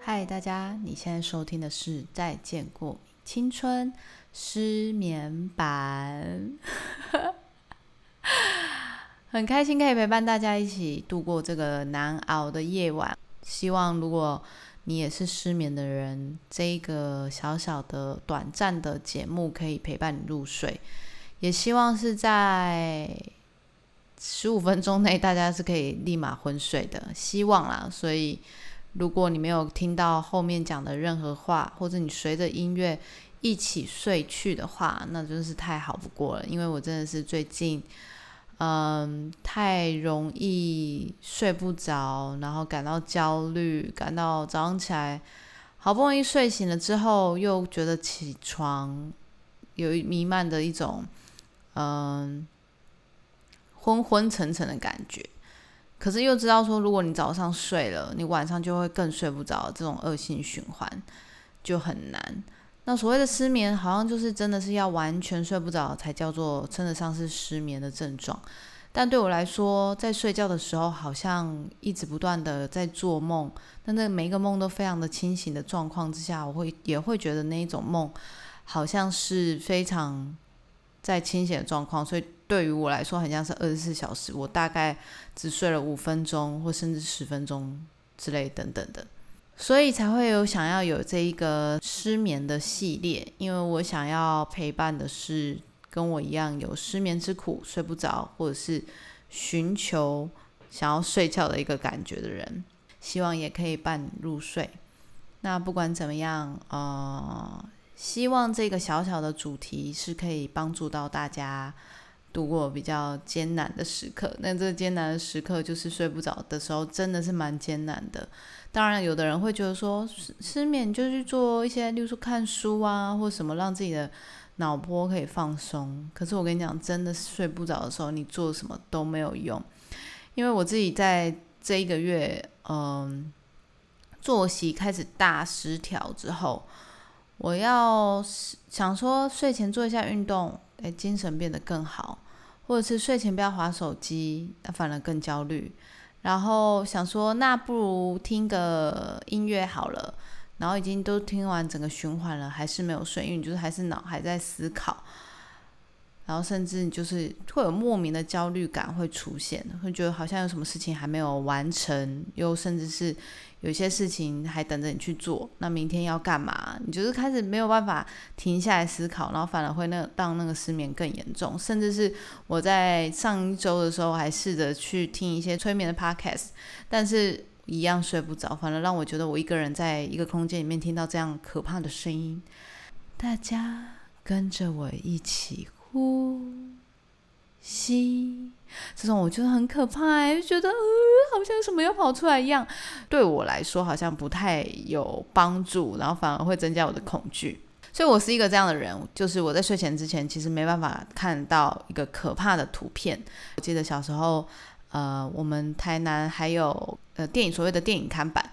嗨，大家，你现在收听的是《再见过青春失眠版》，很开心可以陪伴大家一起度过这个难熬的夜晚。希望如果你也是失眠的人，这一个小小的短暂的节目可以陪伴你入睡。也希望是在十五分钟内，大家是可以立马昏睡的，希望啦。所以。如果你没有听到后面讲的任何话，或者你随着音乐一起睡去的话，那真是太好不过了。因为我真的是最近，嗯，太容易睡不着，然后感到焦虑，感到早上起来好不容易睡醒了之后，又觉得起床有弥漫的一种嗯昏昏沉沉的感觉。可是又知道说，如果你早上睡了，你晚上就会更睡不着，这种恶性循环就很难。那所谓的失眠，好像就是真的是要完全睡不着才叫做称得上是失眠的症状。但对我来说，在睡觉的时候，好像一直不断的在做梦，但那每一个梦都非常的清醒的状况之下，我会也会觉得那一种梦好像是非常在清醒的状况，所以。对于我来说，很像是二十四小时，我大概只睡了五分钟，或甚至十分钟之类等等的，所以才会有想要有这一个失眠的系列，因为我想要陪伴的是跟我一样有失眠之苦、睡不着，或者是寻求想要睡觉的一个感觉的人，希望也可以伴你入睡。那不管怎么样，呃，希望这个小小的主题是可以帮助到大家。度过比较艰难的时刻，那这艰难的时刻就是睡不着的时候，真的是蛮艰难的。当然，有的人会觉得说失失眠就去做一些，例如说看书啊，或什么让自己的脑波可以放松。可是我跟你讲，真的睡不着的时候，你做什么都没有用。因为我自己在这一个月，嗯，作息开始大失调之后，我要想说睡前做一下运动。哎，精神变得更好，或者是睡前不要划手机，那反而更焦虑。然后想说，那不如听个音乐好了。然后已经都听完整个循环了，还是没有睡，因为你就是还是脑还在思考。然后甚至就是会有莫名的焦虑感会出现，会觉得好像有什么事情还没有完成，又甚至是有些事情还等着你去做。那明天要干嘛？你就是开始没有办法停下来思考，然后反而会那让那个失眠更严重。甚至是我在上一周的时候还试着去听一些催眠的 podcast，但是一样睡不着，反而让我觉得我一个人在一个空间里面听到这样可怕的声音。大家跟着我一起。呼吸，这种我觉得很可怕，就觉得呃，好像什么要跑出来一样。对我来说，好像不太有帮助，然后反而会增加我的恐惧。所以我是一个这样的人，就是我在睡前之前，其实没办法看到一个可怕的图片。我记得小时候，呃，我们台南还有呃电影所谓的电影看板，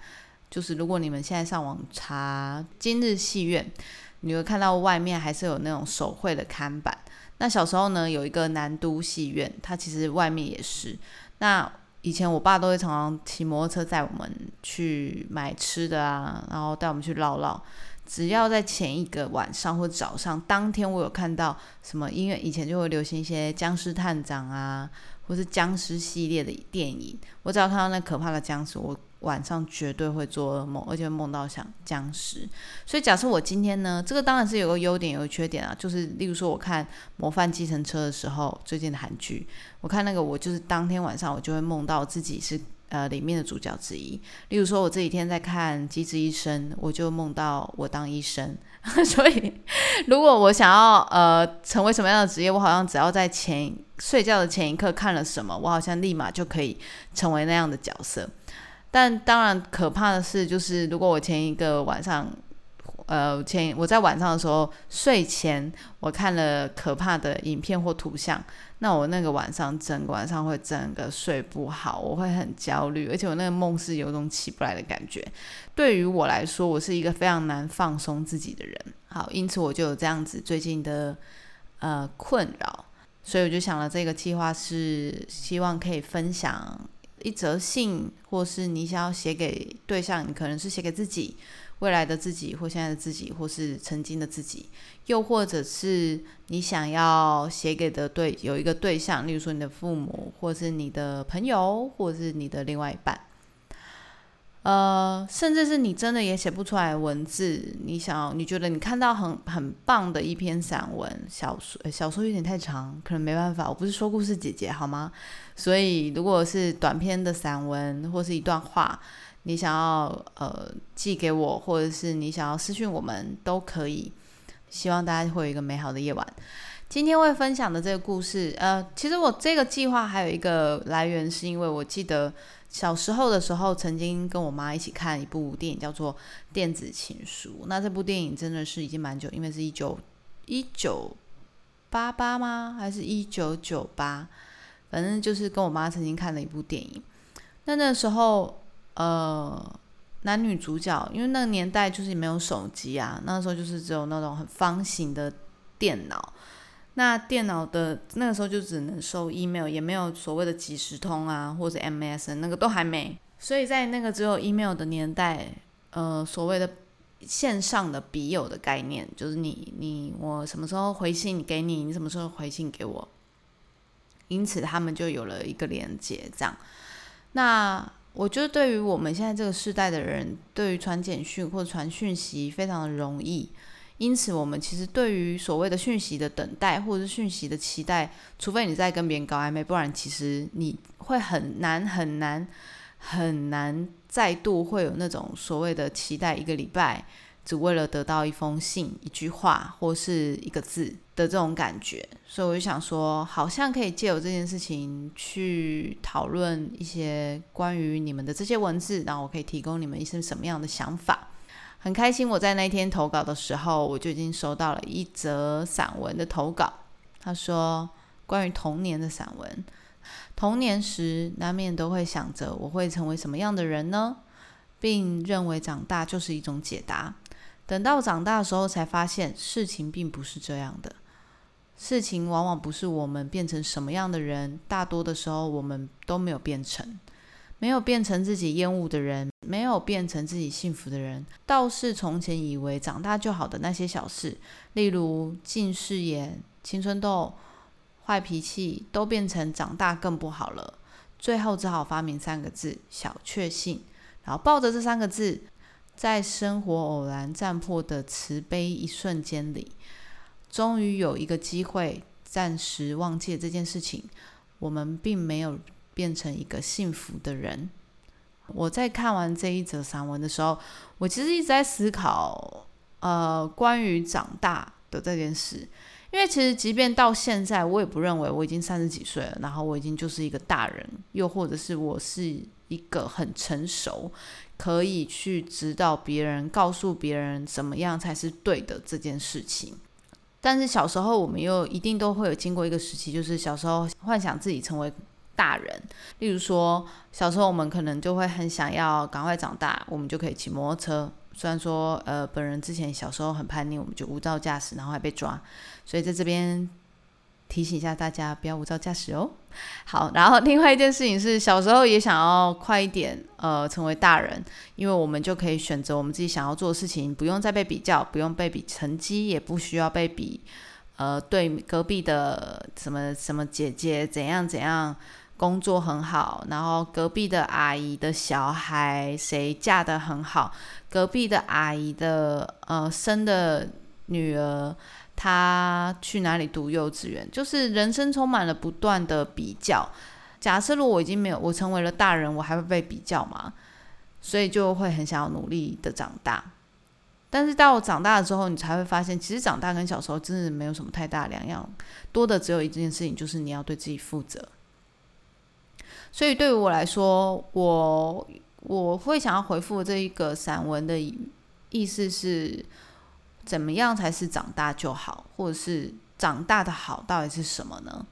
就是如果你们现在上网查今日戏院，你会看到外面还是有那种手绘的看板。那小时候呢，有一个南都戏院，它其实外面也是。那以前我爸都会常常骑摩托车载我们去买吃的啊，然后带我们去唠唠。只要在前一个晚上或早上，当天我有看到什么音乐，以前就会流行一些僵尸探长啊，或是僵尸系列的电影。我只要看到那可怕的僵尸，我。晚上绝对会做噩梦，而且梦到想僵尸。所以假设我今天呢，这个当然是有个优点，有个缺点啊。就是例如说，我看《模范计程车》的时候，最近的韩剧，我看那个，我就是当天晚上我就会梦到自己是呃里面的主角之一。例如说，我这几天在看《机智医生》，我就梦到我当医生。所以，如果我想要呃成为什么样的职业，我好像只要在前睡觉的前一刻看了什么，我好像立马就可以成为那样的角色。但当然，可怕的是，就是如果我前一个晚上呃，前我在晚上的时候睡前我看了可怕的影片或图像，那我那个晚上整个晚上会整个睡不好，我会很焦虑，而且我那个梦是有种起不来的感觉。对于我来说，我是一个非常难放松自己的人。好，因此我就有这样子最近的呃困扰，所以我就想了这个计划是希望可以分享一则信，或是你想要写给对象，你可能是写给自己。未来的自己，或现在的自己，或是曾经的自己，又或者是你想要写给的对有一个对象，例如说你的父母，或是你的朋友，或是你的另外一半，呃，甚至是你真的也写不出来文字，你想你觉得你看到很很棒的一篇散文、小说，小说有点太长，可能没办法，我不是说故事姐姐好吗？所以如果是短篇的散文或是一段话。你想要呃寄给我，或者是你想要私讯我们都可以。希望大家会有一个美好的夜晚。今天会分享的这个故事，呃，其实我这个计划还有一个来源，是因为我记得小时候的时候，曾经跟我妈一起看一部电影，叫做《电子情书》。那这部电影真的是已经蛮久，因为是一九一九八八吗？还是一九九八？反正就是跟我妈曾经看了一部电影。那那时候。呃，男女主角，因为那个年代就是没有手机啊，那时候就是只有那种很方形的电脑。那电脑的那个时候就只能收 email，也没有所谓的即时通啊，或者 MSN 那个都还没。所以在那个只有 email 的年代，呃，所谓的线上的笔友的概念，就是你你我什么时候回信给你，你什么时候回信给我，因此他们就有了一个连接，这样。那我觉得对于我们现在这个时代的人，对于传简讯或传讯息非常的容易，因此我们其实对于所谓的讯息的等待或者是讯息的期待，除非你在跟别人搞暧昧，不然其实你会很难很难很难再度会有那种所谓的期待一个礼拜。只为了得到一封信、一句话或是一个字的这种感觉，所以我就想说，好像可以借由这件事情去讨论一些关于你们的这些文字，然后我可以提供你们一些什么样的想法。很开心，我在那天投稿的时候，我就已经收到了一则散文的投稿。他说，关于童年的散文，童年时难免都会想着我会成为什么样的人呢，并认为长大就是一种解答。等到长大的时候，才发现事情并不是这样的。事情往往不是我们变成什么样的人，大多的时候我们都没有变成，没有变成自己厌恶的人，没有变成自己幸福的人，倒是从前以为长大就好的那些小事，例如近视眼、青春痘、坏脾气，都变成长大更不好了。最后只好发明三个字：小确幸，然后抱着这三个字。在生活偶然战破的慈悲一瞬间里，终于有一个机会暂时忘记这件事情。我们并没有变成一个幸福的人。我在看完这一则散文的时候，我其实一直在思考，呃，关于长大的这件事。因为其实，即便到现在，我也不认为我已经三十几岁了，然后我已经就是一个大人，又或者是我是一个很成熟。可以去指导别人，告诉别人怎么样才是对的这件事情。但是小时候，我们又一定都会有经过一个时期，就是小时候幻想自己成为大人。例如说，小时候我们可能就会很想要赶快长大，我们就可以骑摩托车。虽然说，呃，本人之前小时候很叛逆，我们就无照驾驶，然后还被抓。所以在这边。提醒一下大家，不要无照驾驶哦。好，然后另外一件事情是，小时候也想要快一点，呃，成为大人，因为我们就可以选择我们自己想要做的事情，不用再被比较，不用被比成绩，也不需要被比，呃，对隔壁的什么什么姐姐怎样怎样工作很好，然后隔壁的阿姨的小孩谁嫁得很好，隔壁的阿姨的呃生的女儿。她去哪里读幼稚园？就是人生充满了不断的比较。假设如果我已经没有，我成为了大人，我还会被比较吗？所以就会很想要努力的长大。但是到我长大了之后，你才会发现，其实长大跟小时候真的没有什么太大两样，多的只有一件事情，就是你要对自己负责。所以对于我来说，我我会想要回复这一个散文的意思是。怎么样才是长大就好，或者是长大的好到底是什么呢？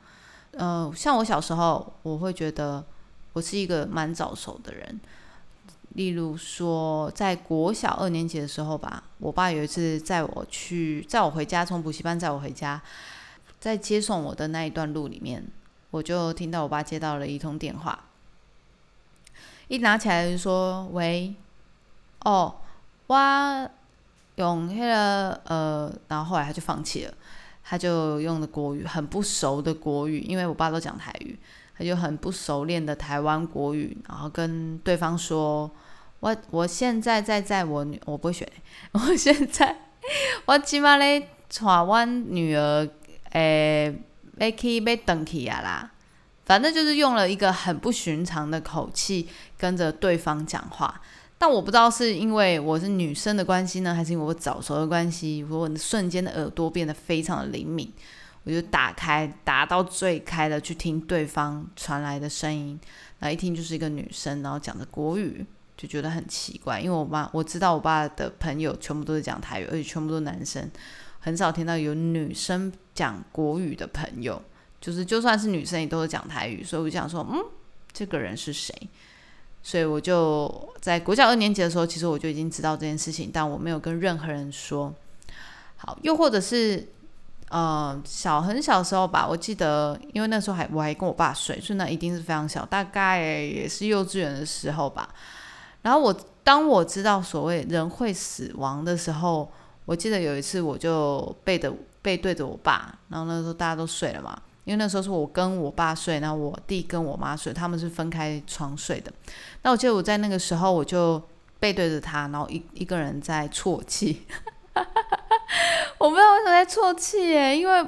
呃，像我小时候，我会觉得我是一个蛮早熟的人。例如说，在国小二年级的时候吧，我爸有一次载我去，载我回家，从补习班载我回家，在接送我的那一段路里面，我就听到我爸接到了一通电话，一拿起来就说：“喂，哦，我用那个呃，然后后来他就放弃了，他就用的国语很不熟的国语，因为我爸都讲台语。”他就很不熟练的台湾国语，然后跟对方说：“我我现在在在我女，我不会学。我现在我起码咧带我女儿，诶，要去要登去啊啦。反正就是用了一个很不寻常的口气跟着对方讲话。但我不知道是因为我是女生的关系呢，还是因为我早熟的关系，我瞬间的耳朵变得非常的灵敏。”我就打开，打到最开的去听对方传来的声音，那一听就是一个女生，然后讲的国语，就觉得很奇怪。因为我爸我知道我爸的朋友全部都是讲台语，而且全部都是男生，很少听到有女生讲国语的朋友。就是就算是女生也都是讲台语，所以我就想说，嗯，这个人是谁？所以我就在国小二年级的时候，其实我就已经知道这件事情，但我没有跟任何人说。好，又或者是。呃，小很小时候吧，我记得，因为那时候还我还跟我爸睡，所以那一定是非常小，大概也是幼稚园的时候吧。然后我当我知道所谓人会死亡的时候，我记得有一次我就背着背对着我爸，然后那时候大家都睡了嘛，因为那时候是我跟我爸睡，然后我弟跟我妈睡，他们是分开床睡的。那我记得我在那个时候我就背对着他，然后一一个人在啜泣。我不知道为什么在啜泣耶，因为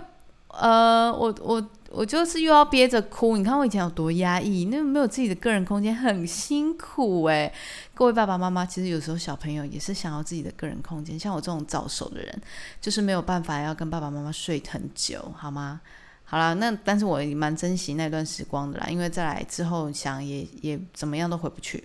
呃，我我我就是又要憋着哭。你看我以前有多压抑，那没有自己的个人空间，很辛苦哎。各位爸爸妈妈，其实有时候小朋友也是想要自己的个人空间。像我这种早熟的人，就是没有办法要跟爸爸妈妈睡很久，好吗？好了，那但是我蛮珍惜那段时光的啦，因为再来之后想也也怎么样都回不去。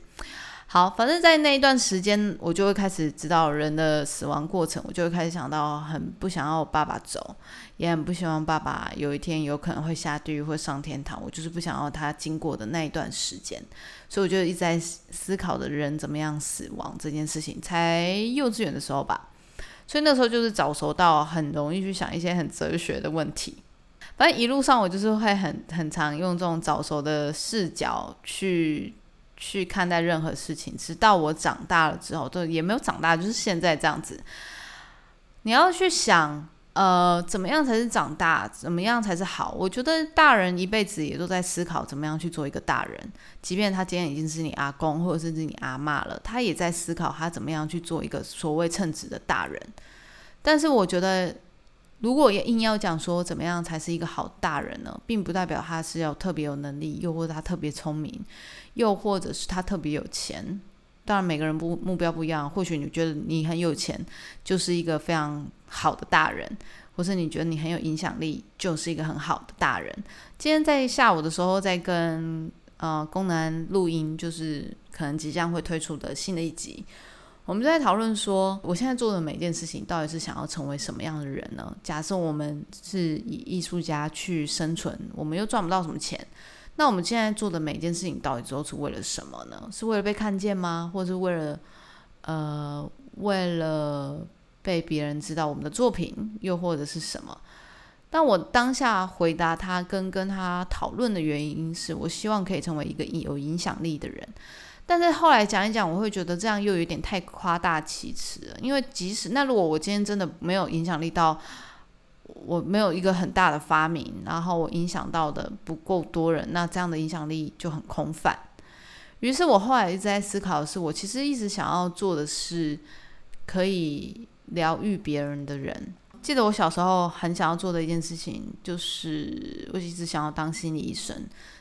好，反正在那一段时间，我就会开始知道人的死亡过程，我就会开始想到很不想要爸爸走，也很不希望爸爸有一天有可能会下地狱或上天堂，我就是不想要他经过的那一段时间，所以我就一直在思考的人怎么样死亡这件事情。才幼稚园的时候吧，所以那时候就是早熟到很容易去想一些很哲学的问题。反正一路上我就是会很很常用这种早熟的视角去。去看待任何事情，直到我长大了之后，都也没有长大，就是现在这样子。你要去想，呃，怎么样才是长大？怎么样才是好？我觉得大人一辈子也都在思考怎么样去做一个大人，即便他今天已经是你阿公或者是你阿妈了，他也在思考他怎么样去做一个所谓称职的大人。但是我觉得。如果也硬要讲说怎么样才是一个好大人呢，并不代表他是要特别有能力，又或者他特别聪明，又或者是他特别有钱。当然每个人不目标不一样，或许你觉得你很有钱就是一个非常好的大人，或是你觉得你很有影响力就是一个很好的大人。今天在下午的时候在跟呃宫南录音，就是可能即将会推出的新的一集。我们在讨论说，我现在做的每件事情到底是想要成为什么样的人呢？假设我们是以艺术家去生存，我们又赚不到什么钱，那我们现在做的每件事情到底都是为了什么呢？是为了被看见吗？或者是为了呃，为了被别人知道我们的作品，又或者是什么？但我当下回答他跟跟他讨论的原因是我希望可以成为一个有影响力的人。但是后来讲一讲，我会觉得这样又有点太夸大其词了。因为即使那如果我今天真的没有影响力到，我没有一个很大的发明，然后我影响到的不够多人，那这样的影响力就很空泛。于是我后来一直在思考的是，我其实一直想要做的是可以疗愈别人的人。记得我小时候很想要做的一件事情，就是我一直想要当心理医生。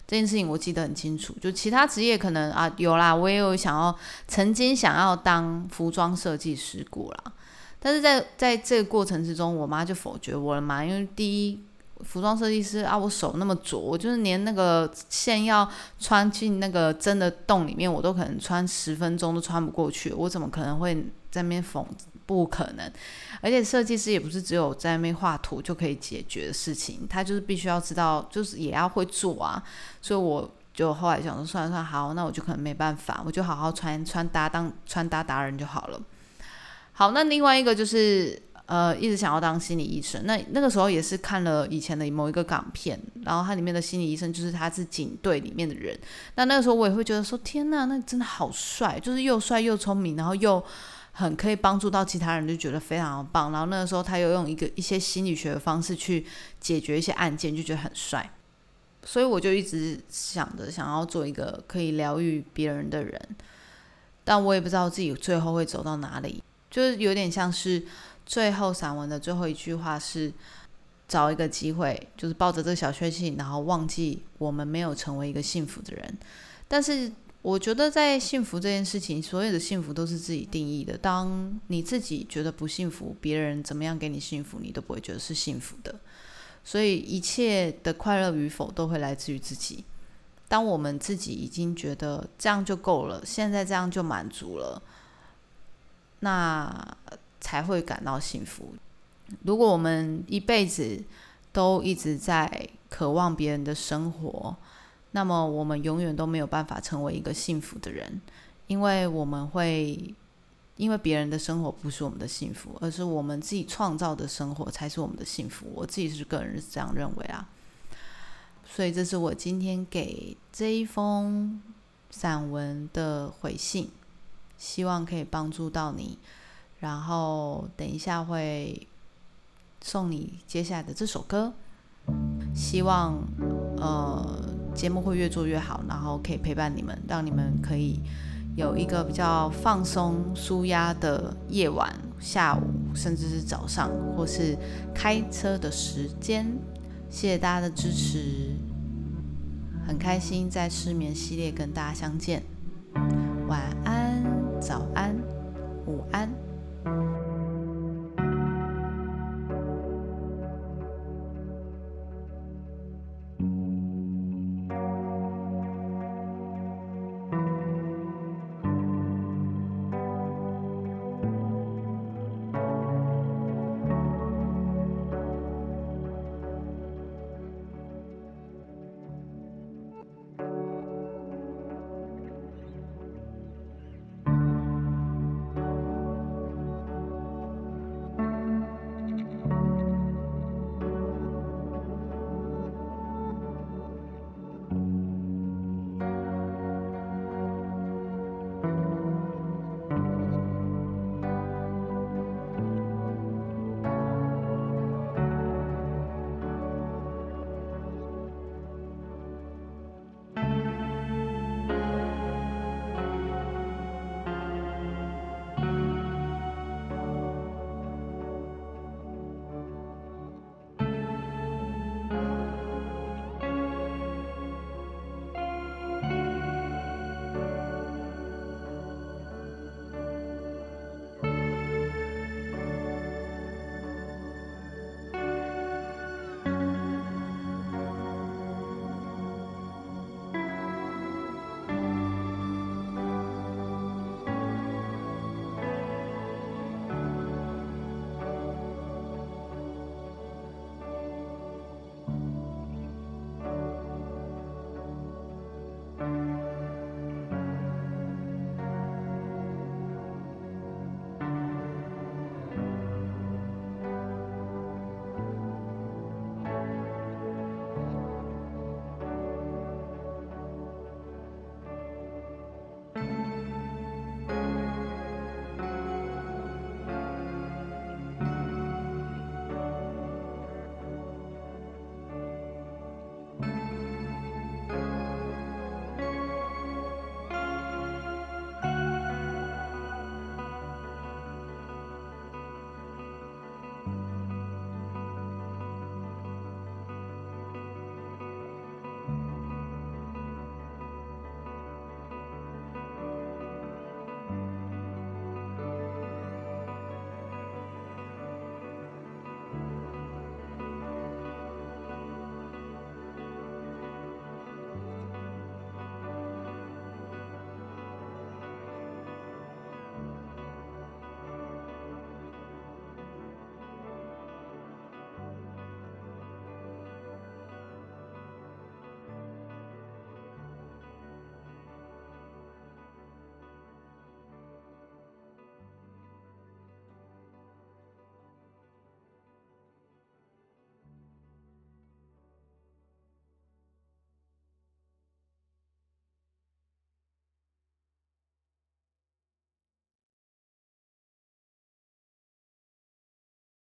这件事情我记得很清楚。就其他职业可能啊有啦，我也有想要曾经想要当服装设计师过啦。但是在在这个过程之中，我妈就否决我了嘛。因为第一，服装设计师啊，我手那么拙，我就是连那个线要穿进那个针的洞里面，我都可能穿十分钟都穿不过去。我怎么可能会在那边缝？不可能。而且设计师也不是只有在那边画图就可以解决的事情，他就是必须要知道，就是也要会做啊。所以我就后来想说，算了算了，好，那我就可能没办法，我就好好穿穿搭当穿搭达人就好了。好，那另外一个就是。呃，一直想要当心理医生。那那个时候也是看了以前的某一个港片，然后它里面的心理医生就是他是警队里面的人。那那个时候我也会觉得说，天呐，那真的好帅，就是又帅又聪明，然后又很可以帮助到其他人，就觉得非常棒。然后那个时候他又用一个一些心理学的方式去解决一些案件，就觉得很帅。所以我就一直想着想要做一个可以疗愈别人的人，但我也不知道自己最后会走到哪里，就是有点像是。最后散文的最后一句话是：找一个机会，就是抱着这个小确幸，然后忘记我们没有成为一个幸福的人。但是我觉得，在幸福这件事情，所有的幸福都是自己定义的。当你自己觉得不幸福，别人怎么样给你幸福，你都不会觉得是幸福的。所以一切的快乐与否，都会来自于自己。当我们自己已经觉得这样就够了，现在这样就满足了，那。才会感到幸福。如果我们一辈子都一直在渴望别人的生活，那么我们永远都没有办法成为一个幸福的人，因为我们会因为别人的生活不是我们的幸福，而是我们自己创造的生活才是我们的幸福。我自己是个人是这样认为啊。所以这是我今天给这一封散文的回信，希望可以帮助到你。然后等一下会送你接下来的这首歌，希望呃节目会越做越好，然后可以陪伴你们，让你们可以有一个比较放松、舒压的夜晚、下午，甚至是早上，或是开车的时间。谢谢大家的支持，很开心在失眠系列跟大家相见。晚安、早安、午安。